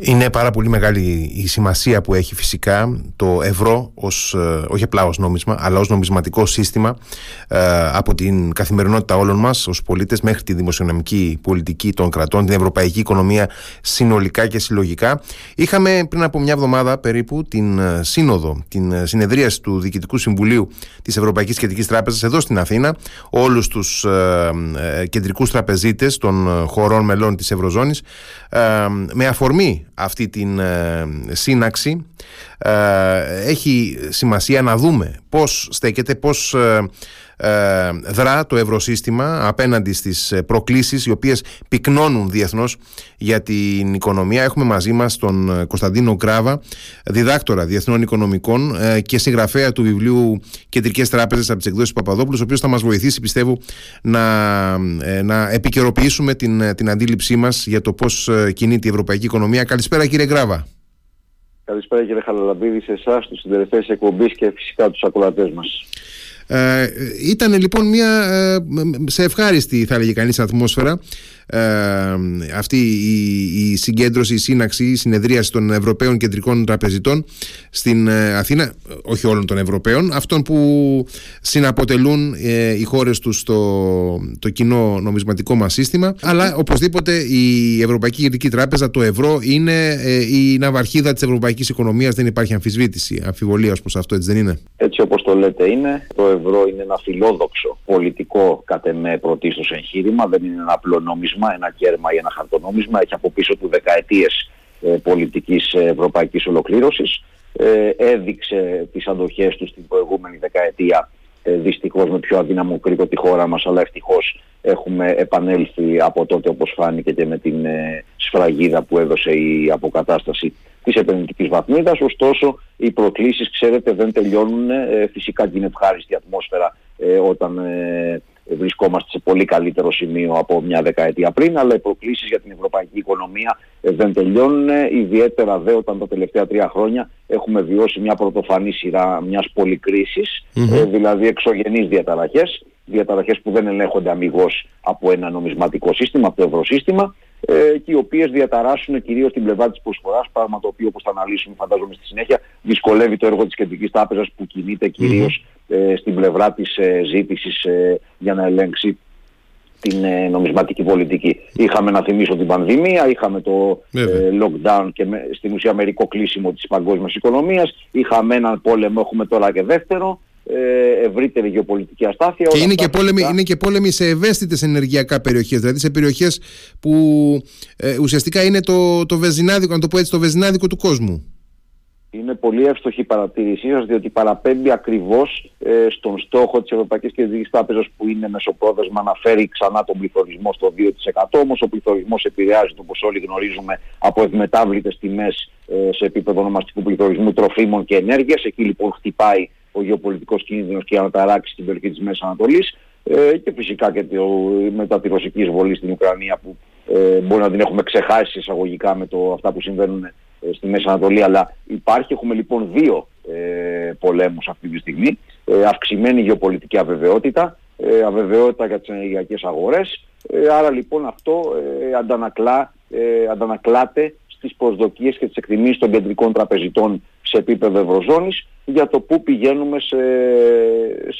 Είναι πάρα πολύ μεγάλη η σημασία που έχει φυσικά το ευρώ ως, ε, όχι απλά ως νόμισμα αλλά ως νομισματικό σύστημα ε, από την καθημερινότητα όλων μας ως πολίτες μέχρι τη δημοσιονομική πολιτική των κρατών, την ευρωπαϊκή οικονομία συνολικά και συλλογικά. Είχαμε πριν από μια εβδομάδα περίπου την ε, σύνοδο, την συνεδρίαση του Διοικητικού Συμβουλίου της Ευρωπαϊκής Κεντρικής Τράπεζας εδώ στην Αθήνα, όλους τους ε, κεντρικούς τραπεζίτες των χωρών μελών της Ευρωζώνης με αφορμή αυτή την ε, σύναξη. Ε, έχει σημασία να δούμε πώς στέκεται, πώς ε, ε, δρά το ευρωσύστημα απέναντι στις προκλήσεις οι οποίες πυκνώνουν διεθνώς για την οικονομία. Έχουμε μαζί μας τον Κωνσταντίνο Κράβα, διδάκτορα διεθνών οικονομικών και συγγραφέα του βιβλίου Κεντρικές Τράπεζες από τις εκδόσεις Παπαδόπουλος, ο οποίος θα μας βοηθήσει πιστεύω να, να επικαιροποιήσουμε την, την αντίληψή μας για το πώς κινείται η ευρωπαϊκή οικονομία. Καλησπέρα κύριε Κράβα. Καλησπέρα κύριε Χαλαλαμπίδη σε εσάς, του συντελεστές εκπομπής και φυσικά τους ακροατές μας. Ε, ήταν λοιπόν μια ε, σε ευχάριστη θα έλεγε κανείς ατμόσφαιρα. ε, αυτή η, η συγκέντρωση, η σύναξη, η συνεδρίαση των Ευρωπαίων Κεντρικών Τραπεζιτών στην ε, Αθήνα, όχι όλων των Ευρωπαίων, αυτών που συναποτελούν ε, οι χώρες τους στο το κοινό νομισματικό μας σύστημα, αλλά οπωσδήποτε η Ευρωπαϊκή Κεντρική Τράπεζα, το ευρώ, είναι η ναυαρχίδα της ευρωπαϊκής οικονομίας, δεν υπάρχει αμφισβήτηση, αμφιβολία ως προς αυτό, έτσι δεν είναι; Έτσι όπως το λέτε είναι, το ευρώ είναι ένα φιλόδοξο πολιτικό κατ' εμέ πρωτίστως εγχείρημα, δεν είναι ένα απλό νόμισμα ένα κέρμα ή ένα χαρτονόμισμα. Έχει από πίσω του δεκαετίες ε, πολιτικής ευρωπαϊκής ολοκλήρωσης. Ε, έδειξε τις αντοχές του στην προηγούμενη δεκαετία ε, δυστυχώς με πιο αδύναμο κρίκο τη χώρα μας αλλά ευτυχώς έχουμε επανέλθει από τότε όπως φάνηκε και με την ε, σφραγίδα που έδωσε η αποκατάσταση της επενδυτικής βαθμίδας ωστόσο οι προκλήσεις ξέρετε δεν τελειώνουν ε, φυσικά και είναι ευχάριστη ατμόσφαιρα ε, όταν βρισκόμαστε σε πολύ καλύτερο σημείο από μια δεκαετία πριν, αλλά οι προκλήσεις για την ευρωπαϊκή οικονομία ε, δεν τελειώνουν, ιδιαίτερα δε όταν τα τελευταία τρία χρόνια έχουμε βιώσει μια πρωτοφανή σειρά μιας πολυκρίσης, ε, δηλαδή εξωγενείς διαταραχές, διαταραχές που δεν ελέγχονται αμυγός από ένα νομισματικό σύστημα, από το ευρωσύστημα, ε, και οι οποίες διαταράσσουν κυρίως την πλευρά της προσφοράς, πράγμα το οποίο όπως θα αναλύσουμε φαντάζομαι στη συνέχεια δυσκολεύει το έργο της Κεντρικής Τράπεζας που κινείται ε, στην πλευρά της ε, ζήτησης ε, για να ελέγξει την ε, νομισματική πολιτική. Είχαμε να θυμίσω την πανδημία, είχαμε το lockdown και με, στην ουσία μερικό κλείσιμο της παγκόσμιας οικονομίας, είχαμε έναν πόλεμο, έχουμε τώρα και δεύτερο, ε, ευρύτερη γεωπολιτική αστάθεια. Και είναι και, πόλεμοι, είναι και πόλεμοι σε ευαίσθητες ενεργειακά περιοχές, δηλαδή σε περιοχές που ε, ουσιαστικά είναι το, το βεζινάδικο, αν το πω έτσι, το βεζινάδικο του κόσμου. Είναι πολύ εύστοχη η παρατήρησή σας, διότι παραπέμπει ακριβώς ε, στον στόχο της Ευρωπαϊκής Κεντρικής Τράπεζας που είναι μεσοπρόθεσμα να φέρει ξανά τον πληθωρισμό στο 2%. Όμως ο πληθωρισμός επηρεάζεται, όπως όλοι γνωρίζουμε, από ευμετάβλητες τιμές ε, σε επίπεδο ονομαστικού πληθωρισμού τροφίμων και ενέργειας. Εκεί λοιπόν χτυπάει ο γεωπολιτικός κίνδυνος και η αναταράξη στην περιοχή της Μέσης Ανατολής ε, και φυσικά και το, μετά τη ρωσική εισβολή στην Ουκρανία που ε, μπορεί να την έχουμε ξεχάσει εισαγωγικά με το, αυτά που συμβαίνουν ε, στη Μέση Ανατολή αλλά υπάρχει. Έχουμε λοιπόν δύο ε, πολέμους αυτή τη στιγμή. Ε, αυξημένη γεωπολιτική αβεβαιότητα, ε, αβεβαιότητα για τις ενεργειακές αγορές. Ε, άρα λοιπόν αυτό ε, αντανακλά, ε, αντανακλάται στις προσδοκίες και τις εκτιμήσεις των κεντρικών τραπεζιτών σε επίπεδο Ευρωζώνης για το πού πηγαίνουμε σε,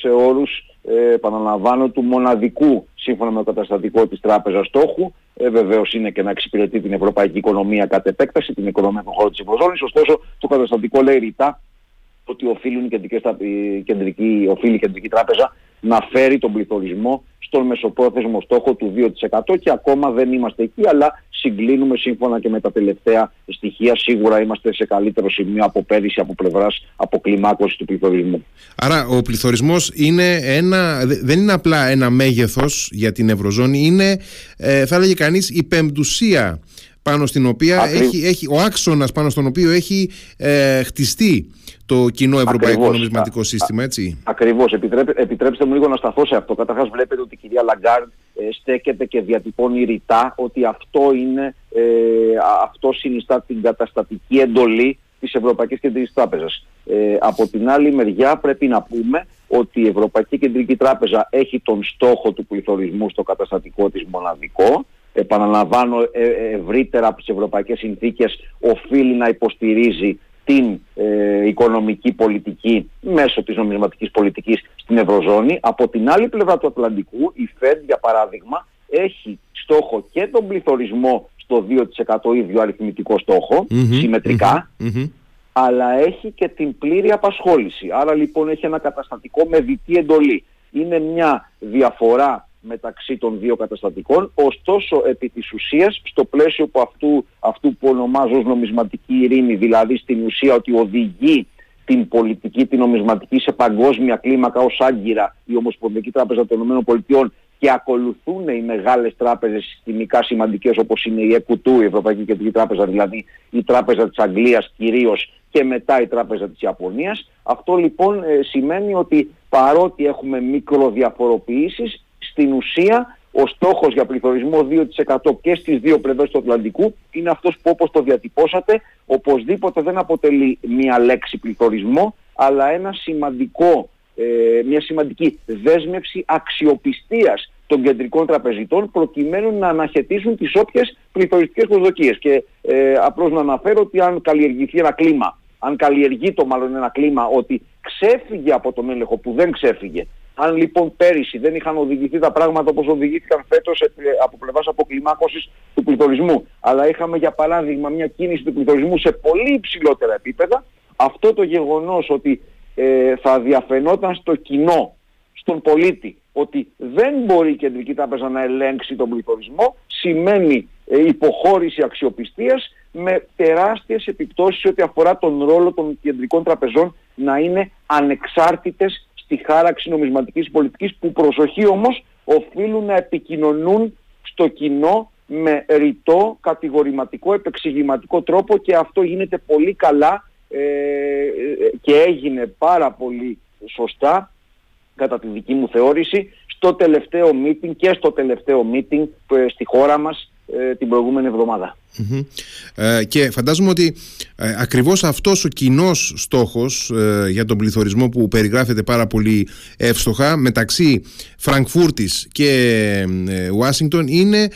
σε όρους, ε, επαναλαμβάνω, του μοναδικού σύμφωνα με το καταστατικό της τράπεζας στόχου. Ε, βεβαίως είναι και να εξυπηρετεί την ευρωπαϊκή οικονομία κατ' επέκταση, την οικονομία των χώρων της Ευρωζώνης. Ωστόσο, το καταστατικό λέει ρητά ότι οφείλουν οι η κεντρική, οφείλει η Κεντρική Τράπεζα να φέρει τον πληθωρισμό στον μεσοπρόθεσμο στόχο του 2% και ακόμα δεν είμαστε εκεί, αλλά συγκλίνουμε σύμφωνα και με τα τελευταία στοιχεία. Σίγουρα είμαστε σε καλύτερο σημείο από πέρυσι από πλευράς αποκλιμάκωσης του πληθωρισμού. Άρα, ο πληθωρισμός είναι ένα, δεν είναι απλά ένα μέγεθος για την Ευρωζώνη, είναι, ε, θα έλεγε κανείς, η πεμπτουσία πάνω στην οποία έχει, έχει, ο άξονας πάνω στον οποίο έχει ε, χτιστεί το κοινό ευρωπαϊκό Ακριβώς. νομισματικό σύστημα, έτσι. Ακριβώς. επιτρέψτε μου λίγο να σταθώ σε αυτό. Καταρχάς βλέπετε ότι η κυρία Λαγκάρντ ε, στέκεται και διατυπώνει ρητά ότι αυτό, είναι, ε, αυτό συνιστά την καταστατική εντολή της Ευρωπαϊκής Κεντρικής Τράπεζας. Ε, από την άλλη μεριά πρέπει να πούμε ότι η Ευρωπαϊκή Κεντρική Τράπεζα έχει τον στόχο του πληθωρισμού στο καταστατικό της μοναδικό επαναλαμβάνω ευρύτερα από τις ευρωπαϊκές συνθήκες οφείλει να υποστηρίζει την ε, οικονομική πολιτική μέσω της νομισματικής πολιτικής στην Ευρωζώνη. Από την άλλη πλευρά του Ατλαντικού η ΦΕΔ για παράδειγμα έχει στόχο και τον πληθωρισμό στο 2% ίδιο αριθμητικό συμμετρικα αλλά έχει και την πλήρη απασχόληση. Άρα λοιπόν έχει ένα καταστατικό με διτή εντολή. Είναι μια διαφορά μεταξύ των δύο καταστατικών, ωστόσο επί της ουσίας στο πλαίσιο που αυτού, αυτού που ονομάζω ως νομισματική ειρήνη, δηλαδή στην ουσία ότι οδηγεί την πολιτική, την νομισματική σε παγκόσμια κλίμακα ως άγκυρα η Ομοσπονδιακή Τράπεζα των ΗΠΑ και ακολουθούν οι μεγάλες τράπεζες συστημικά σημαντικές όπως είναι η ΕΚΟΥΤΟΥ, η Ευρωπαϊκή Κεντρική Τράπεζα, δηλαδή η Τράπεζα της Αγγλίας κυρίως και μετά η Τράπεζα της Ιαπωνίας. Αυτό λοιπόν ε, σημαίνει ότι παρότι έχουμε μικροδιαφοροποιήσεις, στην ουσία ο στόχος για πληθωρισμό 2% και στις δύο πλευρές του Ατλαντικού είναι αυτός που όπως το διατυπώσατε οπωσδήποτε δεν αποτελεί μία λέξη πληθωρισμό αλλά ένα σημαντικό, ε, μια σημαντική δέσμευση αξιοπιστίας των κεντρικών τραπεζιτών προκειμένου να αναχαιτήσουν τις όποιες πληθωριστικές προσδοκίες. Και ε, απλώς να αναφέρω ότι αν καλλιεργηθεί ένα κλίμα, αν καλλιεργεί το μάλλον ένα κλίμα ότι ξέφυγε από τον έλεγχο που δεν ξέφυγε αν λοιπόν πέρυσι δεν είχαν οδηγηθεί τα πράγματα όπως οδηγήθηκαν φέτος από πλευράς αποκλιμάκωσης του πληθωρισμού, αλλά είχαμε για παράδειγμα μια κίνηση του πληθωρισμού σε πολύ υψηλότερα επίπεδα, αυτό το γεγονός ότι ε, θα διαφαινόταν στο κοινό, στον πολίτη, ότι δεν μπορεί η Κεντρική Τράπεζα να ελέγξει τον πληθωρισμό, σημαίνει ε, υποχώρηση αξιοπιστίας με τεράστιες επιπτώσεις ό,τι αφορά τον ρόλο των κεντρικών τραπεζών να είναι ανεξάρτητες στη χάραξη νομισματικής πολιτικής που προσοχή όμως οφείλουν να επικοινωνούν στο κοινό με ρητό, κατηγορηματικό, επεξηγηματικό τρόπο και αυτό γίνεται πολύ καλά ε, και έγινε πάρα πολύ σωστά κατά τη δική μου θεώρηση στο τελευταίο meeting και στο τελευταίο meeting ε, στη χώρα μας ε, την προηγούμενη ε, και φαντάζομαι ότι ε, ακριβώς αυτός ο κοινός στόχος ε, για τον πληθωρισμό που περιγράφεται πάρα πολύ εύστοχα μεταξύ Φραγκφούρτης και ε, Ουάσιγκτον είναι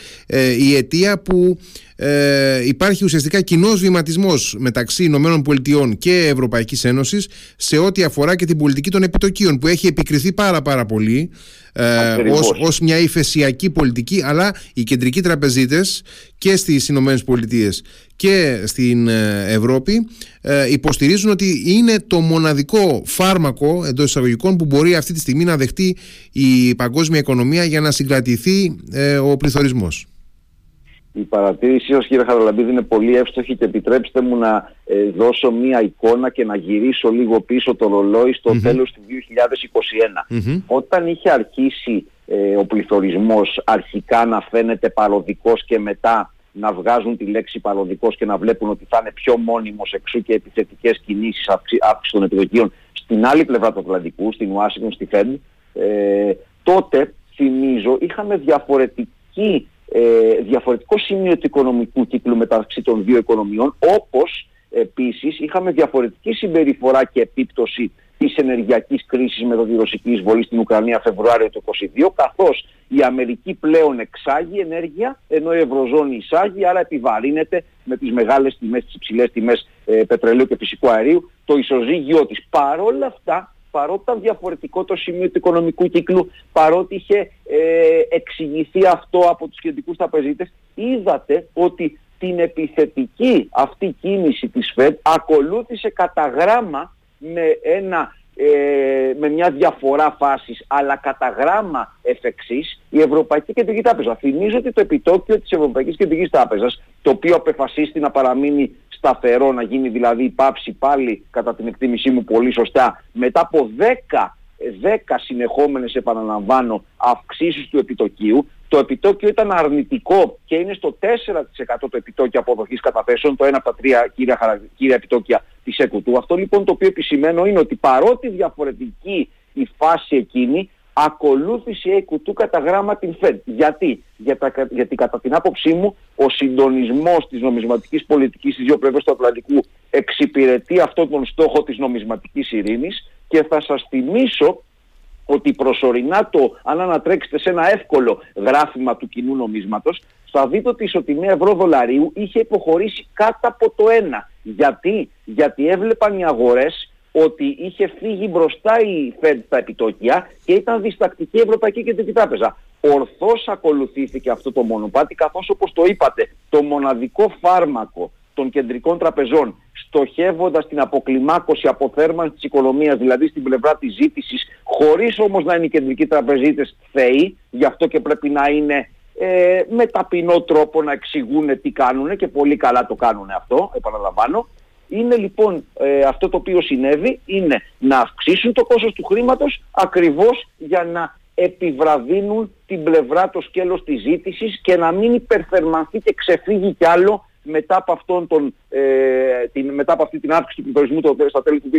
η αιτία που ε, υπάρχει ουσιαστικά κοινός βηματισμός μεταξύ Ηνωμένων Πολιτειών και Ευρωπαϊκής Ένωσης σε ό,τι αφορά και την πολιτική των επιτοκίων που έχει επικριθεί πάρα πάρα πολύ ε, ως, ως μια ηφαισιακή πολιτική αλλά οι κεντρικοί τραπεζίτες και στις Ηνωμένες Πολιτείες και στην ε, Ευρώπη ε, υποστηρίζουν ότι είναι το μοναδικό φάρμακο εντός εισαγωγικών που μπορεί αυτή τη στιγμή να δεχτεί η παγκόσμια οικονομία για να συγκρατηθεί ε, ο πληθωρισμός. Η παρατήρησή σας κύριε Χαραλαμπίδη είναι πολύ εύστοχη και επιτρέψτε μου να ε, δώσω μία εικόνα και να γυρίσω λίγο πίσω το ρολόι στο mm τέλος του 2021. Όταν είχε αρχίσει ε, ο πληθωρισμός αρχικά να φαίνεται παροδικός και μετά να βγάζουν τη λέξη παροδικός και να βλέπουν ότι θα είναι πιο μόνιμος εξού και επιθετικές κινήσεις αύξηση των επιτοκίων στην άλλη πλευρά του Ατλαντικού, στην Ουάσιγκτον, στη Φέντ, ε, τότε θυμίζω είχαμε διαφορετική ε, διαφορετικό σημείο του οικονομικού κύκλου μεταξύ των δύο οικονομιών, όπως επίσης είχαμε διαφορετική συμπεριφορά και επίπτωση της ενεργειακής κρίσης με τη ρωσική εισβολή στην Ουκρανία Φεβρουάριο του 2022, καθώς η Αμερική πλέον εξάγει ενέργεια, ενώ η Ευρωζώνη εισάγει, άρα επιβαρύνεται με τις μεγάλες τιμές, τις υψηλές τιμές ε, πετρελαίου και φυσικού αερίου, το ισοζύγιο της. Παρόλα αυτά, παρότι ήταν διαφορετικό το σημείο του οικονομικού κύκλου, παρότι είχε ε, εξηγηθεί αυτό από τους κεντρικούς τραπεζίτες, είδατε ότι την επιθετική αυτή κίνηση της ΦΕΔ ακολούθησε κατά γράμμα με, ένα, ε, με μια διαφορά φάσης, αλλά κατά γράμμα εφ' εξής, η Ευρωπαϊκή Κεντρική Τράπεζα. Θυμίζω ότι το επιτόκιο της Ευρωπαϊκής Κεντρικής Τράπεζας, το οποίο απεφασίστη να παραμείνει σταθερό, να γίνει δηλαδή η πάυση πάλι κατά την εκτίμησή μου πολύ σωστά μετά από 10 10 συνεχόμενες επαναλαμβάνω αυξήσεις του επιτοκίου. Το επιτόκιο ήταν αρνητικό και είναι στο 4% το επιτόκιο αποδοχής καταθέσεων, το ένα από τα τρία κύρια, κύρια επιτόκια της ΕΚΟΥΤΟΥ. Αυτό λοιπόν το οποίο επισημαίνω είναι ότι παρότι διαφορετική η φάση εκείνη, ακολούθησε η κουτού κατά γράμμα την ΦΕΔ. Γιατί; γιατί κατά την άποψή μου ο συντονισμός της νομισματικής πολιτικής στις δύο πλευρές του Ατλαντικού εξυπηρετεί αυτόν τον στόχο της νομισματικής ειρήνης και θα σας θυμίσω ότι προσωρινά το, αν ανατρέξετε σε ένα εύκολο γράφημα του κοινού νομίσματος, θα δείτε ότι η ισοτιμία ευρώ-δολαρίου είχε υποχωρήσει κάτω από το 1. Γιατί, Γιατί έβλεπαν οι αγορές ότι είχε φύγει μπροστά η Fed στα επιτόκια και ήταν διστακτική η Ευρωπαϊκή Κεντρική Τράπεζα. Ορθώς ακολουθήθηκε αυτό το μονοπάτι καθώς όπως το είπατε το μοναδικό φάρμακο των κεντρικών τραπεζών στοχεύοντας την αποκλιμάκωση, αποθέρμανσης της οικονομίας, δηλαδή στην πλευρά της ζήτησης, χωρίς όμως να είναι οι κεντρικοί τραπεζίτες θεοί, γι' αυτό και πρέπει να είναι ε, με ταπεινό τρόπο να εξηγούν τι κάνουν και πολύ καλά το κάνουν αυτό, επαναλαμβάνω. Είναι λοιπόν ε, αυτό το οποίο συνέβη, είναι να αυξήσουν το κόστος του χρήματος ακριβώς για να επιβραδύνουν την πλευρά, το σκέλος της ζήτησης και να μην υπερθερμανθεί και ξεφύγει κι άλλο μετά από, αυτόν τον, ε, την, μετά από αυτή την αύξηση του πληθωρισμού στα τέλη του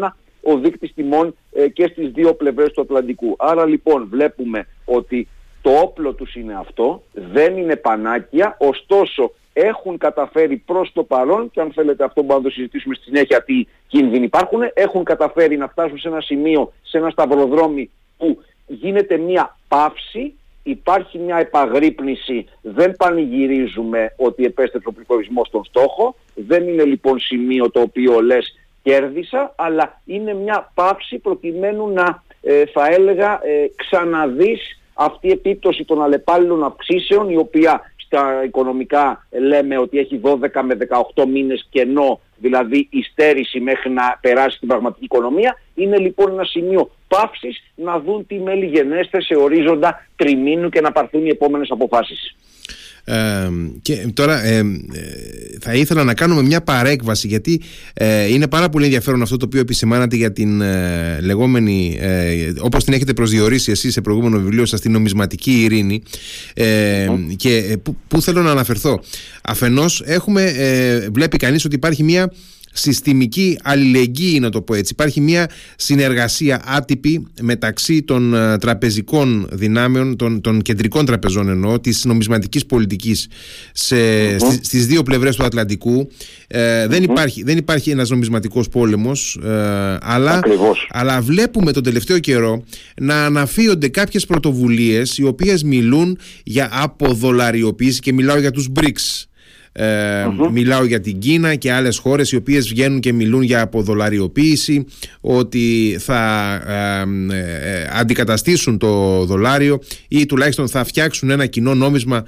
2021 ο δείκτης τιμών ε, και στις δύο πλευρές του Ατλαντικού. Άρα λοιπόν βλέπουμε ότι το όπλο τους είναι αυτό, δεν είναι πανάκια, ωστόσο έχουν καταφέρει προς το παρόν και αν θέλετε αυτό μπορούμε να το συζητήσουμε στη συνέχεια τι κίνδυνοι υπάρχουν, έχουν καταφέρει να φτάσουν σε ένα σημείο, σε ένα σταυροδρόμι που γίνεται μια παύση υπάρχει μια επαγρύπνηση, δεν πανηγυρίζουμε ότι επέστρεψε ο πληθωρισμός στον στόχο, δεν είναι λοιπόν σημείο το οποίο λες κέρδισα, αλλά είναι μια πάυση προκειμένου να ε, θα έλεγα ε, ξαναδείς αυτή η επίπτωση των αλλεπάλληλων αυξήσεων η οποία στα οικονομικά λέμε ότι έχει 12 με 18 μήνες κενό, δηλαδή η στέρηση μέχρι να περάσει την πραγματική οικονομία. Είναι λοιπόν ένα σημείο πάυσης να δουν τι μέλη γενέστε σε ορίζοντα τριμήνου και να πάρθουν οι επόμενες αποφάσεις και τώρα ε, θα ήθελα να κάνουμε μια παρέκβαση γιατί ε, είναι πάρα πολύ ενδιαφέρον αυτό το οποίο επισημάνατε για την ε, λεγόμενη ε, όπως την έχετε προσδιορίσει εσείς σε προηγούμενο βιβλίο σας την νομισματική ειρήνη. Και πού θέλω να αναφερθώ. Αφενός έχουμε, βλέπει κανείς ότι υπάρχει μια συστημική αλληλεγγύη να το πω έτσι. Υπάρχει μια συνεργασία άτυπη μεταξύ των ε, τραπεζικών δυνάμεων, των, των κεντρικών τραπεζών εννοώ, της νομισματικής πολιτικής σε, στις, δύο πλευρές του Ατλαντικού. Ε, δεν, υπάρχει, δεν υπάρχει ένας νομισματικός πόλεμος, ε, αλλά, αλλά βλέπουμε τον τελευταίο καιρό να αναφύονται κάποιες πρωτοβουλίες οι οποίες μιλούν για αποδολαριοποίηση και μιλάω για τους BRICS ε, Μιλάω για την Κίνα και άλλες χώρες οι οποίες βγαίνουν και μιλούν για αποδολαριοποίηση ότι θα ε, ε, αντικαταστήσουν το δολάριο ή τουλάχιστον θα φτιάξουν ένα κοινό νόμισμα,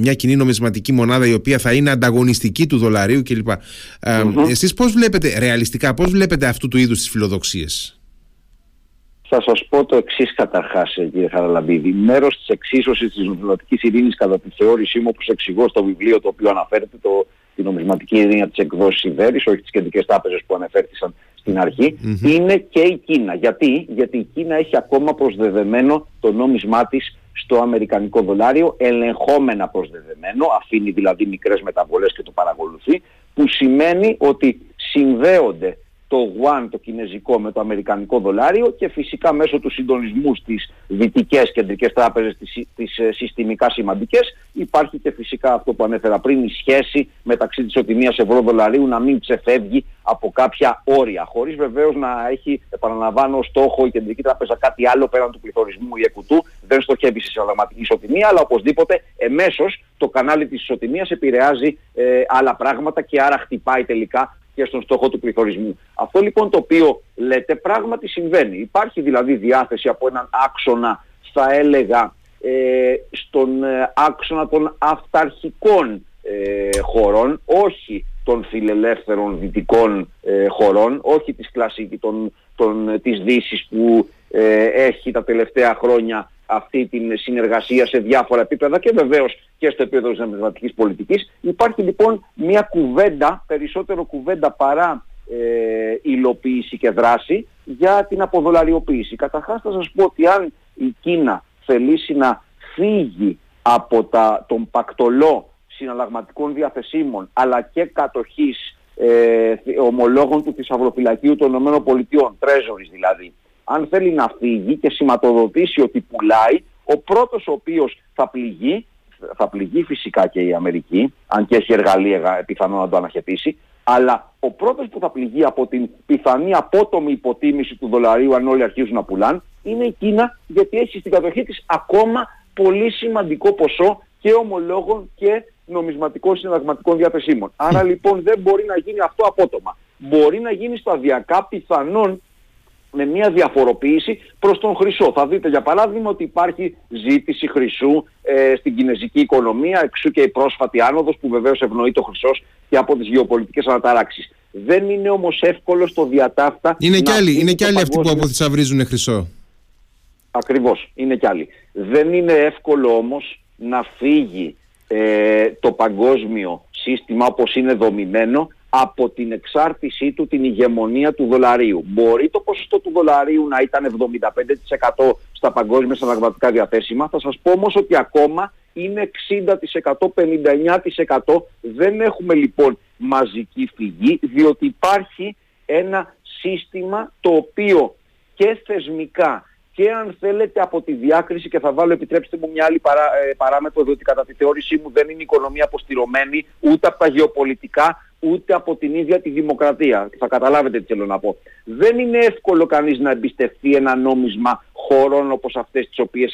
μια κοινή νομισματική μονάδα η οποία θα είναι ανταγωνιστική του δολαρίου κλπ. Mm-hmm. Εσείς πώς βλέπετε ρεαλιστικά, πώς βλέπετε αυτού του είδους τις φιλοδοξίες; Θα σας πω το εξής καταρχάς, κύριε Χαραλαμπίδη. Μέρος της εξίσωσης της νομισματική ειρήνης, κατά τη θεώρησή μου, όπως εξηγώ στο βιβλίο το οποίο αναφέρεται, το, τη νομισματική ειρήνη από τις εκδόσεις Ιβέρης, όχι τις κεντρικές τράπεζες που αναφέρθησαν στην αρχη είναι και η Κίνα. Γιατί; Γιατί η Κίνα έχει ακόμα προσδεδεμένο το νόμισμά της στο αμερικανικό δολάριο, ελεγχόμενα προσδεδεμένο, αφήνει δηλαδή μικρές μεταβολές και το παρακολουθεί, που σημαίνει ότι συνδέονται το One το κινέζικο με το αμερικανικό δολάριο και φυσικά μέσω του συντονισμού στις δυτικές κεντρικές τράπεζες, τις, τις ε, συστημικά σημαντικές, υπάρχει και φυσικά αυτό που ανέφερα πριν, η σχέση μεταξύ της οτιμίας ευρώ-δολαρίου να μην ξεφεύγει από κάποια όρια, χωρίς βεβαίως να έχει, επαναλαμβάνω, στόχο η κεντρική τράπεζα κάτι άλλο πέραν του πληθωρισμού ή εκουτού, δεν στοχεύει σε συνταγματική ισοτιμία, αλλά οπωσδήποτε εμέσως το κανάλι της ισοτιμίας επηρεάζει ε, άλλα πράγματα και άρα χτυπάει τελικά και στον στόχο του πληθωρισμού. Αυτό λοιπόν το οποίο λέτε πράγματι συμβαίνει. Υπάρχει δηλαδή διάθεση από έναν άξονα, θα έλεγα, ε, στον ε, άξονα των αυταρχικών ε, χωρών, όχι των φιλελεύθερων δυτικών ε, χωρών, όχι της κλασικής, των, των, της Δύσης που έχει τα τελευταία χρόνια αυτή την συνεργασία σε διάφορα επίπεδα και βεβαίως και στο επίπεδο της νομισματικής πολιτικής. Υπάρχει λοιπόν μια κουβέντα, περισσότερο κουβέντα παρά ε, υλοποίηση και δράση για την αποδολαριοποίηση. Καταρχάς θα σας πω ότι αν η Κίνα θελήσει να φύγει από τα, τον πακτολό συναλλαγματικών διαθεσίμων αλλά και κατοχής ε, ομολόγων του θησαυροφυλακίου των ΗΠΑ, treasuries δηλαδή, αν θέλει να φύγει και σηματοδοτήσει ότι πουλάει, ο πρώτος ο οποίος θα πληγεί, θα πληγεί φυσικά και η Αμερική, αν και έχει εργαλεία πιθανό να το αναχαιτήσει, αλλά ο πρώτος που θα πληγεί από την πιθανή απότομη υποτίμηση του δολαρίου αν όλοι αρχίζουν να πουλάνε, είναι η Κίνα, γιατί έχει στην κατοχή της ακόμα πολύ σημαντικό ποσό και ομολόγων και νομισματικών συναλλαγματικών διαθεσίμων. Άρα λοιπόν δεν μπορεί να γίνει αυτό απότομα. Μπορεί να γίνει σταδιακά πιθανόν με μια διαφοροποίηση προς τον χρυσό. Θα δείτε για παράδειγμα ότι υπάρχει ζήτηση χρυσού ε, στην κινέζικη οικονομία, εξού και η πρόσφατη άνοδος που βεβαίως ευνοεί το χρυσός και από τις γεωπολιτικές αναταράξεις. Δεν είναι όμως εύκολο στο διατάφτα... Είναι κι άλλοι, είναι κι άλλοι αυτοί που αποθυσαυρίζουν χρυσό. Ακριβώς, είναι κι άλλοι. Δεν είναι εύκολο όμως να φύγει ε, το παγκόσμιο σύστημα όπως είναι δομημένο από την εξάρτησή του την ηγεμονία του δολαρίου. Μπορεί το ποσοστό του δολαρίου να ήταν 75% στα παγκόσμια συναλλαγματικά διαθέσιμα. Θα σας πω όμως ότι ακόμα είναι 60%, 59%. Δεν έχουμε λοιπόν μαζική φυγή διότι υπάρχει ένα σύστημα το οποίο και θεσμικά και αν θέλετε από τη διάκριση και θα βάλω επιτρέψτε μου μια άλλη παρά, ε, παράμετρο διότι κατά τη θεώρησή μου δεν είναι η οικονομία αποστηρωμένη ούτε από τα γεωπολιτικά ούτε από την ίδια τη δημοκρατία. Θα καταλάβετε τι θέλω να πω. Δεν είναι εύκολο κανείς να εμπιστευτεί ένα νόμισμα χωρών όπως αυτές τις οποίες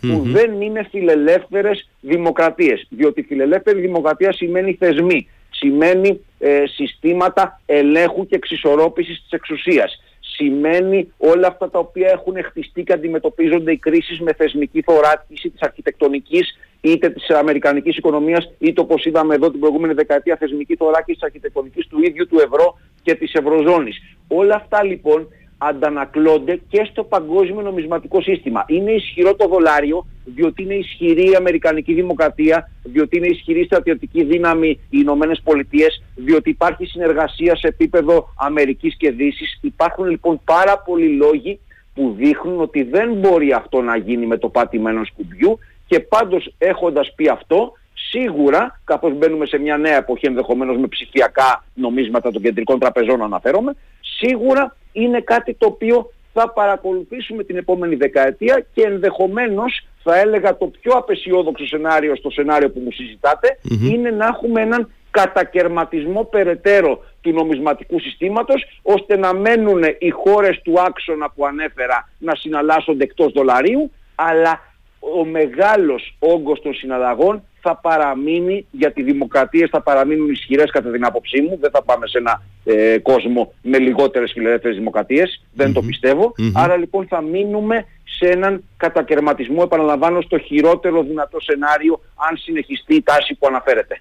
που δεν είναι φιλελεύθερες δημοκρατίες. Διότι φιλελεύθερη δημοκρατία σημαίνει θεσμοί, σημαίνει ε, συστήματα ελέγχου και εξισορρόπησης της εξουσίας σημαίνει όλα αυτά τα οποία έχουν χτιστεί και αντιμετωπίζονται οι κρίσεις με θεσμική θωράκιση της αρχιτεκτονικής είτε της αμερικανικής οικονομίας είτε όπως είδαμε εδώ την προηγούμενη δεκαετία θεσμική θωράκιση της αρχιτεκτονικής του ίδιου του ευρώ και της ευρωζώνης. Όλα αυτά λοιπόν αντανακλώνται και στο παγκόσμιο νομισματικό σύστημα. Είναι ισχυρό το δολάριο, διότι είναι ισχυρή η Αμερικανική Δημοκρατία, διότι είναι ισχυρή η στρατιωτική δύναμη οι Ηνωμένες Πολιτείες, διότι υπάρχει συνεργασία σε επίπεδο Αμερικής και Δύσης. Υπάρχουν λοιπόν πάρα πολλοί λόγοι που δείχνουν ότι δεν μπορεί αυτό να γίνει με το πάτημα ενός κουμπιού και πάντως έχοντας πει αυτό σίγουρα, καθώς μπαίνουμε σε μια νέα εποχή ενδεχομένως με ψηφιακά νομίσματα των κεντρικών τραπεζών αναφέρομαι, σίγουρα είναι κάτι το οποίο θα παρακολουθήσουμε την επόμενη δεκαετία και ενδεχομένως θα έλεγα το πιο απεσιόδοξο σενάριο στο σενάριο που μου συζητατε είναι να έχουμε έναν κατακαιρματισμό περαιτέρω του νομισματικού συστήματος ώστε να μένουν οι χώρες του άξονα που ανέφερα να συναλλάσσονται εκτός δολαρίου αλλά ο μεγάλος όγκος των συναλλαγών θα παραμείνει, γιατί οι δημοκρατίες θα παραμείνουν ισχυρές κατά την άποψή μου, δεν θα πάμε σε ένα ε, κόσμο με λιγότερες φιλελεύθερες δημοκρατίες, δεν το πιστευω Άρα λοιπόν θα μείνουμε σε έναν κατακαιρματισμό, επαναλαμβάνω, στο χειρότερο δυνατό σενάριο, αν συνεχιστεί η τάση που αναφέρεται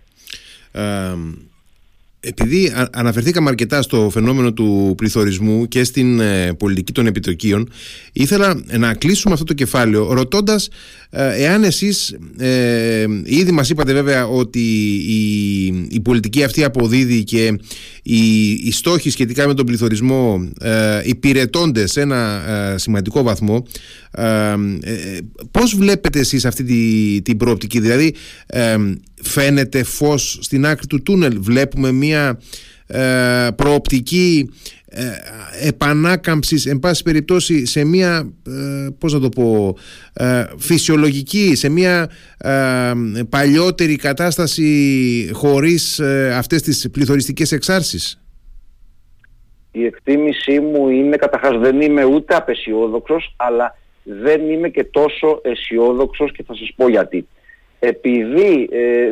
επειδή αναφερθήκαμε αρκετά στο φαινόμενο του πληθωρισμού και στην ε, πολιτική των επιτοκίων ήθελα να κλείσουμε αυτό το κεφάλαιο ρωτώντας ε, εάν εσείς ε, ήδη μας είπατε βέβαια ότι η, η πολιτική αυτή αποδίδει και οι, οι στόχοι σχετικά με τον πληθωρισμό ε, υπηρετώνται σε ένα ε, σημαντικό βαθμό ε, πώς βλέπετε εσείς αυτή την τη προοπτική; Δηλαδή φαίνεται φως στην άκρη του τούνελ; Βλέπουμε μια προοπτική ε, επανάκαμψης εν πάση περιπτώσει σε μια ε, πώς να το πω ε, φυσιολογική σε μια ε, παλιότερη κατάσταση χωρίς ε, αυτές τις πληθωριστικές εξάρσεις; Η εκτίμησή μου είναι καταρχάς δεν είμαι ούτε απεσιόδοξος αλλά δεν είμαι και τόσο αισιόδοξος και θα σας πω γιατί επειδή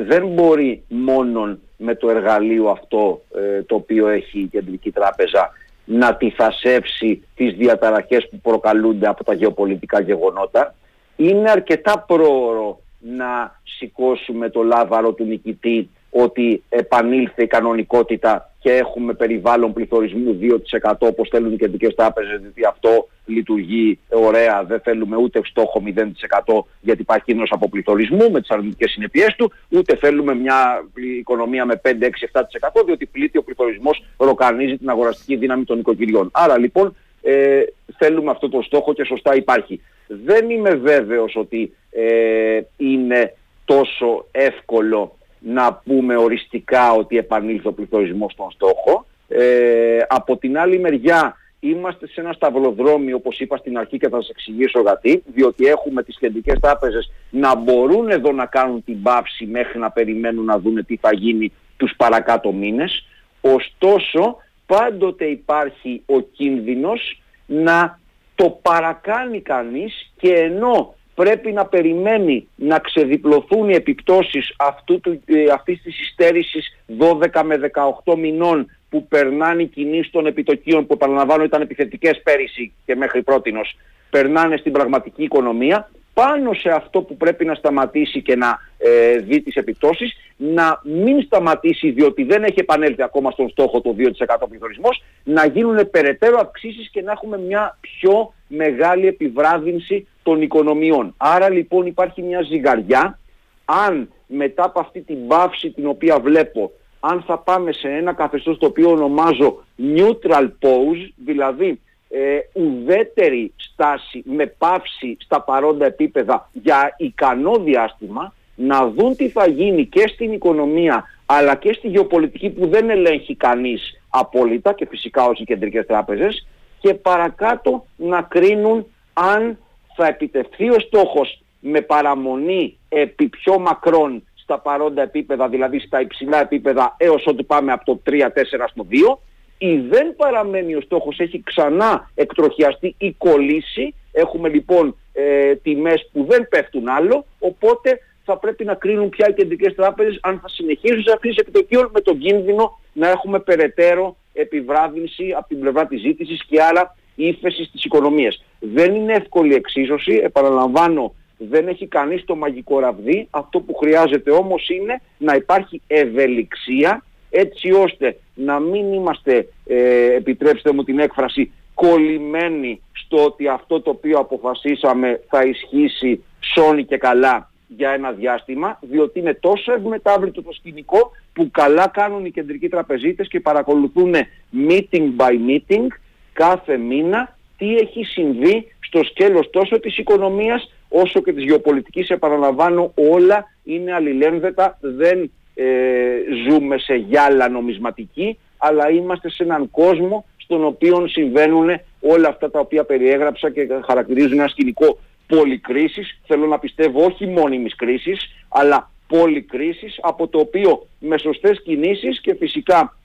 δεν μπορεί μόνον με το εργαλείο αυτό το οποίο έχει η Κεντρική Τράπεζα να αντιφασεύσει τις διαταραχές που προκαλούνται από τα γεωπολιτικά γεγονότα. Είναι αρκετά πρόωρο να σηκώσουμε το λάβαρο του νικητή ότι επανήλθε η κανονικότητα και έχουμε περιβάλλον πληθωρισμού 2% όπως θέλουν οι κεντρικές τράπεζες, γιατί αυτό λειτουργεί ωραία, δεν θέλουμε ούτε στόχο 0% γιατί υπάρχει κίνδυνος από πληθωρισμού με τις αρνητικές συνεπειές του, ούτε θέλουμε μια οικονομία με 5, 6, 7% διότι πλήττει ο πληθωρισμός ροκανίζει την αγοραστική δύναμη των οικογενειών. Άρα λοιπόν ε, θέλουμε αυτό το στόχο και σωστά υπάρχει. Δεν είμαι βέβαιος ότι ε, είναι τόσο εύκολο να πούμε οριστικά ότι επανήλθε ο πληθωρισμός στον στόχο. Ε, από την άλλη μεριά είμαστε σε ένα σταυροδρόμι όπως είπα στην αρχή και θα σας εξηγήσω γιατί διότι έχουμε τις κεντρικές τράπεζες να μπορούν εδώ να κάνουν την πάυση μέχρι να περιμένουν να δουν τι θα γίνει τους παρακάτω μήνες ωστόσο πάντοτε υπάρχει ο κίνδυνος να το παρακάνει κανείς και ενώ πρέπει να περιμένει να ξεδιπλωθούν οι επιπτώσεις αυτού του, ε, αυτής της υστέρησης 12 με 18 μηνών που περνάνε οι κινήσεις των επιτοκίων που επαναλαμβάνω ήταν επιθετικές πέρυσι και μέχρι πρότινος περνάνε στην πραγματική οικονομία πάνω σε αυτό που πρέπει να σταματήσει και να ε, δει τις επιπτώσεις, να μην σταματήσει διότι δεν έχει επανέλθει ακόμα στον στόχο το 2% πληθωρισμός, να γίνουν περαιτέρω αυξήσεις και να έχουμε μια πιο μεγάλη επιβράδυνση των οικονομιών. Άρα λοιπόν υπάρχει μια ζυγαριά, αν μετά από αυτή την πάυση την οποία βλέπω, αν θα πάμε σε ένα καθεστώς το οποίο ονομάζω neutral pose, δηλαδή ε, ουδέτερη στάση με πάυση στα παρόντα επίπεδα για ικανό διάστημα να δουν τι θα γίνει και στην οικονομία αλλά και στη γεωπολιτική που δεν ελέγχει κανείς απόλυτα και φυσικά όχι οι κεντρικές τράπεζες και παρακάτω να κρίνουν αν θα επιτευχθεί ο στόχος με παραμονή επί πιο μακρόν στα παρόντα επίπεδα, δηλαδή στα υψηλά επίπεδα έως ότι πάμε από το 3-4 στο 2 ή δεν παραμένει ο στόχος, έχει ξανά εκτροχιαστεί ή κολλήσει. Έχουμε λοιπόν ε, τιμές που δεν πέφτουν άλλο, οπότε θα πρέπει να κρίνουν πια οι κεντρικές τράπεζες αν θα συνεχίσουν σε αυτές τις επιτοκίων με τον κίνδυνο να έχουμε περαιτέρω επιβράδυνση από την πλευρά της ζήτησης και άρα ύφεση στις οικονομίες. Δεν είναι εύκολη εξίσωση, επαναλαμβάνω δεν έχει κανείς το μαγικό ραβδί, αυτό που χρειάζεται όμως είναι να υπάρχει ευελιξία έτσι ώστε να μην είμαστε, ε, επιτρέψτε μου την έκφραση, κολλημένοι στο ότι αυτό το οποίο αποφασίσαμε θα ισχύσει σώνει και καλά για ένα διάστημα, διότι είναι τόσο ευμετάβλητο το σκηνικό που καλά κάνουν οι κεντρικοί τραπεζίτες και παρακολουθούν meeting by meeting κάθε μήνα τι έχει συμβεί στο σκέλος τόσο της οικονομίας όσο και της γεωπολιτικής. Επαναλαμβάνω όλα είναι αλληλένδετα, δεν ε, ζούμε σε γυάλα νομισματική, αλλά είμαστε σε έναν κόσμο στον οποίο συμβαίνουν όλα αυτά τα οποία περιέγραψα και χαρακτηρίζουν ένα σκηνικό πολυκρίσης, θέλω να πιστεύω όχι μόνιμης κρίσης, αλλά πολυκρίσης, από το οποίο με σωστές κινήσεις και φυσικά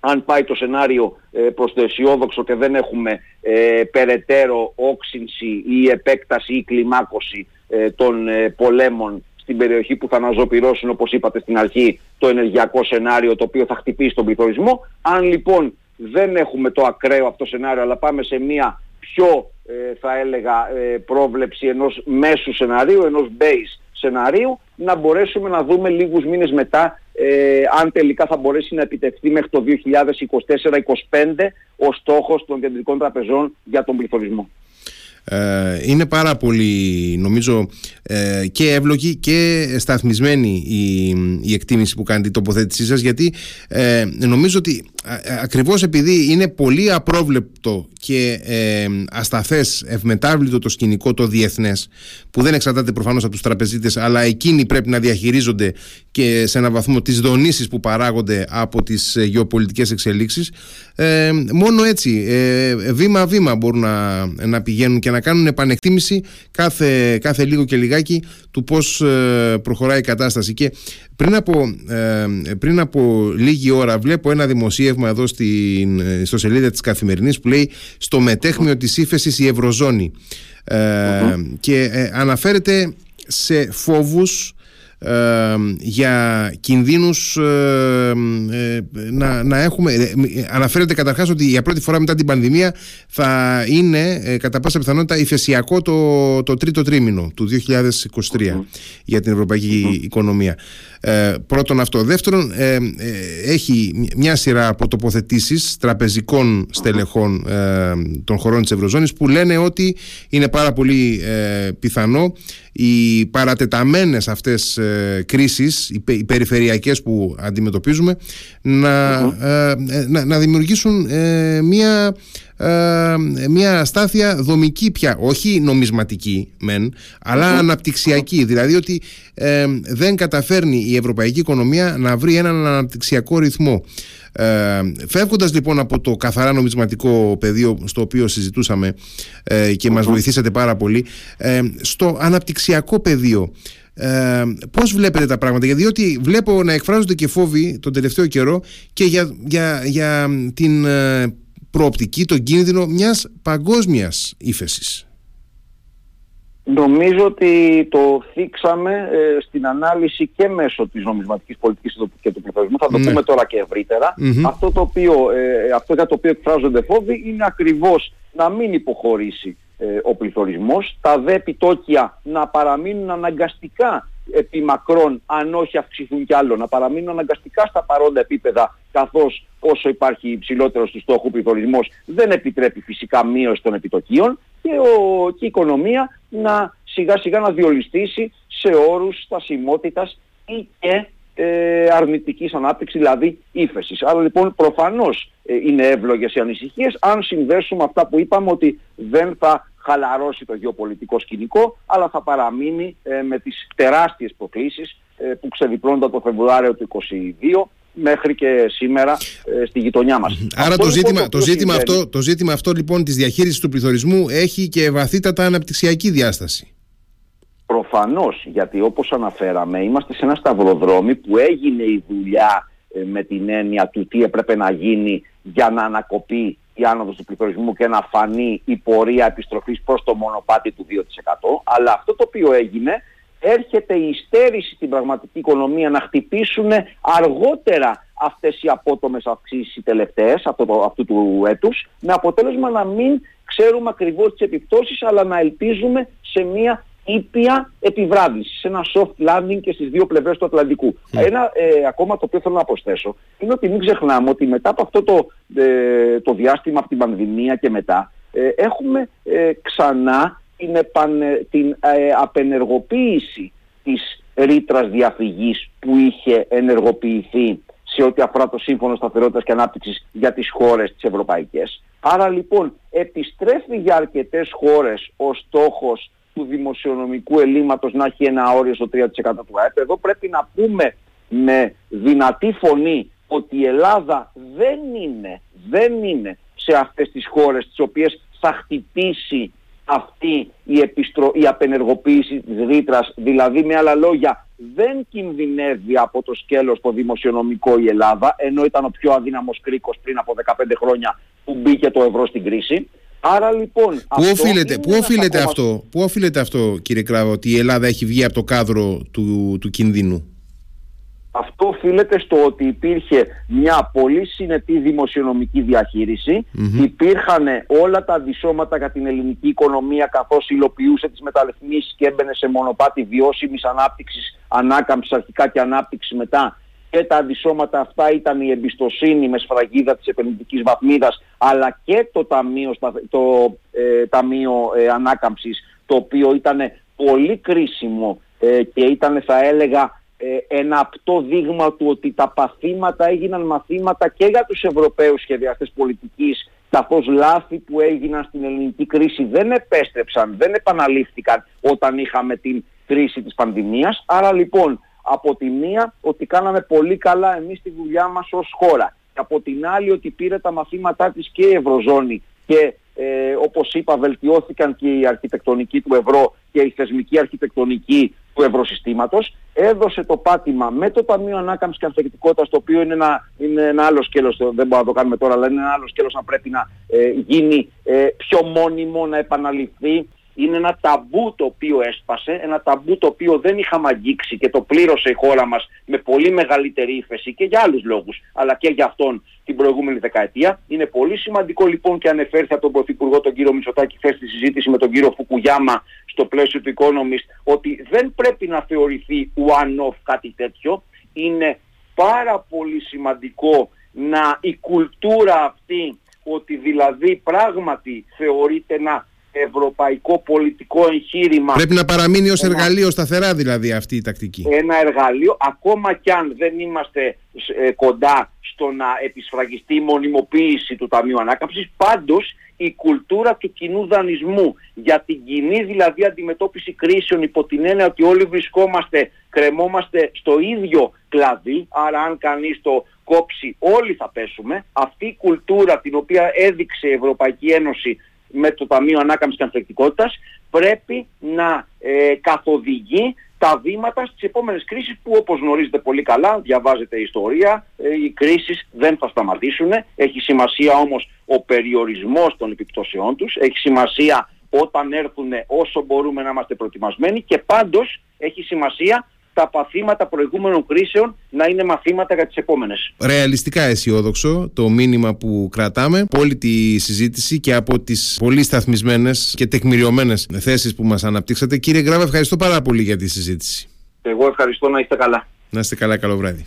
αν πάει το σενάριο ε, προς το αισιόδοξο και δεν έχουμε ε, περαιτέρω όξυνση ή επέκταση ή κλιμάκωση ε, των ε, πολέμων στην περιοχή που θα αναζωπυρώσουν όπως είπατε στην αρχή το ενεργειακό σενάριο το οποίο θα χτυπήσει τον πληθωρισμό. Αν λοιπόν δεν έχουμε το ακραίο αυτό σενάριο αλλά πάμε σε μια πιο ε, θα έλεγα ε, πρόβλεψη ενός μέσου σενάριου, ενός base σενάριου να μπορέσουμε να δούμε λίγους μήνες μετά ε, αν τελικά θα μπορέσει να επιτευχθεί μέχρι το 2024-2025 ο στόχος των κεντρικών τραπεζών για τον πληθωρισμό. Ε, είναι πάρα πολύ νομίζω ε, και εύλογη και σταθμισμένη η, η εκτίμηση που κάνει την τοποθέτησή σας γιατί ε, νομίζω ότι ακριβώς επειδή είναι πολύ απρόβλεπτο και ε, ασταθές ευμετάβλητο το σκηνικό το διεθνές που δεν εξαρτάται προφανώς από τους τραπεζίτες αλλά εκείνοι πρέπει να διαχειρίζονται και σε ένα βαθμό τις δονήσεις που παράγονται από τις γεωπολιτικές εξελίξεις ε, μόνο έτσι βήμα βήμα μπορούν να, να πηγαίνουν και να κάνουν επανεκτίμηση κάθε, κάθε λίγο και λιγάκι του πώς ε, προχωράει η κατάσταση. Και πριν από, ε, πριν από λίγη ώρα βλέπω ένα δημοσίευμα εδώ στην, ε, στο σελίδα της Καθημερινής που λέει στο μετέχμιο της ύφεσης η Ευρωζώνη και αναφέρεται σε φόβους για κινδύνους να, να έχουμε αναφέρεται καταρχάς ότι για πρώτη φορά μετά την πανδημία θα είναι ε, κατά πάσα πιθανότητα ηφαισιακό το, το τρίτο τρίμηνο του 2023 για την ευρωπαϊκή οικονομία ε, πρώτον αυτό. Δεύτερον, ε, ε, έχει μια σειρά από τοποθετήσεις τραπεζικών στελεχών ε, των χωρών της Ευρωζώνης που λένε ότι είναι πάρα πολύ πιθανό οι παρατεταμένες αυτές κρίσεις, οι περιφερειακές που αντιμετωπίζουμε, να, να, να δημιουργήσουν μια ε, μια στάθεια δομική πια, όχι νομισματική μεν, αλλά αναπτυξιακή. Δηλαδή ότι ε, δεν καταφέρνει η ευρωπαϊκή οικονομία να βρει έναν αναπτυξιακό ρυθμό. Ε, φεύγοντας λοιπόν από το καθαρά νομισματικό πεδίο στο οποίο συζητούσαμε ε, και μας βοηθήσατε πάρα πολύ ε, στο αναπτυξιακό πεδίο ε, πώς βλέπετε τα πράγματα; Διότι βλέπω να εκφράζονται και φόβοι τον τελευταίο καιρό και για, για, για την προοπτική, τον κίνδυνο μιας παγκόσμιας ύφεσης. Νομίζω ότι το θίξαμε ε, στην ανάλυση και μέσω της νομισματικής πολιτικής και του πληθωρισμού. Θα το ναι. πούμε τώρα και ευρυτερα Αυτό, το οποίο, ε, αυτό για το οποίο εκφράζονται φόβοι είναι ακριβώς να μην υποχωρήσει ε, ο πληθωρισμός, τα δε επιτόκια να παραμείνουν αναγκαστικά επί μακρόν, αν όχι αυξηθούν κι άλλο, να παραμείνουν αναγκαστικά στα παρόντα επίπεδα, καθώς όσο υπάρχει υψηλότερος του στόχους πληθωρισμός δεν επιτρέπει φυσικά μείωση των επιτοκίων και, ο, και η οικονομία να σιγά σιγά να διολυστήσει σε όρους στασιμότητας ή και ε, αρνητικής ανάπτυξης, δηλαδή ύφεσης. Άρα λοιπόν προφανώς ε, είναι εύλογες οι ανησυχίες αν συνδέσουμε αυτά που είπαμε ότι δεν θα χαλαρώσει το γεωπολιτικό σκηνικό, αλλά θα παραμείνει ε, με τις τεράστιες προκλήσεις ε, που ξεδιπλώνονται το Φεβρουάριο του 2022 μέχρι και σήμερα ε, στη γειτονιά μας. Άρα το, λοιπόν ζήτημα, το, ζήτημα αυτό, το ζήτημα αυτό λοιπόν της διαχείρισης του πληθωρισμού έχει και βαθύτατα αναπτυξιακή διάσταση. Προφανώς, γιατί όπως αναφέραμε είμαστε σε ένα σταυροδρόμι που έγινε η δουλειά με την έννοια του τι έπρεπε να γίνει για να ανακοπεί η άνοδος του πληθωρισμού και να φανεί η πορεία επιστροφής προς το μονοπάτι του 2%. Αλλά αυτό το οποίο έγινε έρχεται η υστέρηση στην πραγματική οικονομία να χτυπήσουν αργότερα αυτές οι απότομες αυξήσεις οι τελευταίες αυτό αυτού του έτους με αποτέλεσμα να μην ξέρουμε ακριβώς τις επιπτώσεις αλλά να ελπίζουμε σε μια ήπια επιβράδυνση, σε ένα soft landing και στις δύο πλευρές του Ατλαντικού. Ένα ε, ακόμα το οποίο θέλω να προσθέσω είναι ότι μην ξεχνάμε ότι μετά από αυτό το, ε, το διάστημα από την πανδημία και μετά ε, έχουμε ξανά την, την απενεργοποίηση της ρήτρας διαφυγής που είχε ενεργοποιηθεί σε ό,τι αφορά το Σύμφωνο Σταθερότητας και Ανάπτυξης για τις χώρες τις ευρωπαϊκές. Άρα λοιπόν επιστρέφει για αρκετές χώρες ο στόχος του δημοσιονομικού ελλείμματος να έχει ένα όριο στο 3% του ΑΕΠ. Εδώ πρέπει να πούμε με δυνατή φωνή ότι η Ελλάδα δεν είναι, δεν είναι σε αυτές τις χώρες τις οποίες θα χτυπήσει αυτή η, επιστρο... η απενεργοποίηση της ρήτρας, δηλαδή με άλλα λόγια δεν κινδυνεύει από το σκέλος το δημοσιονομικό η Ελλάδα, ενώ ήταν ο πιο αδύναμος κρίκος πριν από 15 χρόνια που μπήκε το ευρώ στην κρίση. Άρα λοιπόν. Πού οφείλεται, πού οφείλεται αυτό, πού οφείλεται αυτό, κύριε Κράβο, ότι η Ελλάδα έχει βγει από το κάδρο του, του κινδύνου; Αυτό οφείλεται στο ότι υπήρχε μια πολύ συνετή δημοσιονομική Υπήρχαν όλα τα αντισώματα για την ελληνική οικονομία καθώς υλοποιούσε τις μεταρρυθμίσεις και έμπαινε σε μονοπάτι βιώσιμης ανάπτυξης, ανάκαμψης αρχικά και ανάπτυξη μετά και τα αντισώματα αυτά ήταν η εμπιστοσύνη με σφραγίδα της επενδυτικής βαθμίδας αλλά και το Ταμείο, το, ε, ταμείο ε, Ανάκαμψης το οποίο ήταν πολύ κρίσιμο ε, και ήταν θα έλεγα ε, ένα απτό δείγμα του ότι τα παθήματα έγιναν μαθήματα και για τους Ευρωπαίους σχεδιαστές πολιτικής καθώς λάθη που έγιναν στην ελληνική κρίση δεν επέστρεψαν, δεν επαναλήφθηκαν όταν είχαμε την κρίση της πανδημίας. Άρα λοιπόν από τη μία ότι κάναμε πολύ καλά εμείς τη δουλειά μας ως χώρα. Και από την άλλη ότι πήρε τα μαθήματά της και η Ευρωζώνη και ε, όπως είπα βελτιώθηκαν και η αρχιτεκτονική του ευρώ και η θεσμική αρχιτεκτονική του ευρωσυστήματος έδωσε το πάτημα με το Ταμείο Ανάκαμψης και Ανθεκτικότητας το οποίο είναι ένα, είναι ένα άλλο σκέλος, δεν μπορούμε να το κάνουμε τώρα αλλά είναι ένα άλλο σκέλος να πρέπει να ε, γίνει ε, πιο μόνιμο, να επαναληφθεί είναι ένα ταμπού το οποίο έσπασε, ένα ταμπού το οποίο δεν είχαμε αγγίξει και το πλήρωσε η χώρα μας με πολύ μεγαλύτερη ύφεση και για άλλους λόγους, αλλά και για αυτόν την προηγούμενη δεκαετία. Είναι πολύ σημαντικό λοιπόν και ανεφέρθη από τον Πρωθυπουργό τον κύριο Μητσοτάκη χθες στη συζήτηση με τον κύριο Φουκουγιάμα στο πλαίσιο του Economist ότι δεν πρέπει να θεωρηθεί one-off κάτι τέτοιο. Είναι πάρα πολύ σημαντικό να η κουλτούρα αυτή ότι δηλαδή πράγματι θεωρείται να ευρωπαϊκό πολιτικό εγχείρημα. Πρέπει να παραμείνει ως εργαλείο σταθερά δηλαδή αυτή η τακτική. Ένα εργαλείο, ακόμα κι αν δεν είμαστε ε, κοντά στο να επισφραγιστεί η μονιμοποίηση του Ταμείου Ανάκαμψης, πάντως η κουλτούρα του κοινού δανεισμού για την κοινή δηλαδή αντιμετώπιση κρίσεων υπό την έννοια ότι όλοι βρισκόμαστε, κρεμόμαστε στο ίδιο κλαδί, άρα αν κανείς το κόψει όλοι θα πέσουμε. Αυτή η κουλτούρα την οποία έδειξε η Ευρωπαϊκή Ένωση με το Ταμείο Ανάκαμψης και Ανθεκτικότητας πρέπει να ε, καθοδηγεί τα βήματα στις επόμενες κρίσεις που όπως γνωρίζετε πολύ καλά, διαβάζετε ιστορία, ε, οι κρίσεις δεν θα σταματήσουν. Έχει σημασία όμως ο περιορισμός των επιπτώσεών τους, έχει σημασία όταν έρθουν όσο μπορούμε να είμαστε προετοιμασμένοι και πάντως έχει σημασία τα παθήματα προηγούμενων κρίσεων να είναι μαθήματα για τις επόμενες. Ρεαλιστικά αισιόδοξο το μήνυμα που κρατάμε από όλη τη συζήτηση και από τις πολύ σταθμισμένες και τεκμηριωμένες θέσεις που μας αναπτύξατε. Κύριε Γκράβα, ευχαριστώ πάρα πολύ για τη συζήτηση. Εγώ ευχαριστώ να είστε καλά. Να είστε καλά, καλό βράδυ.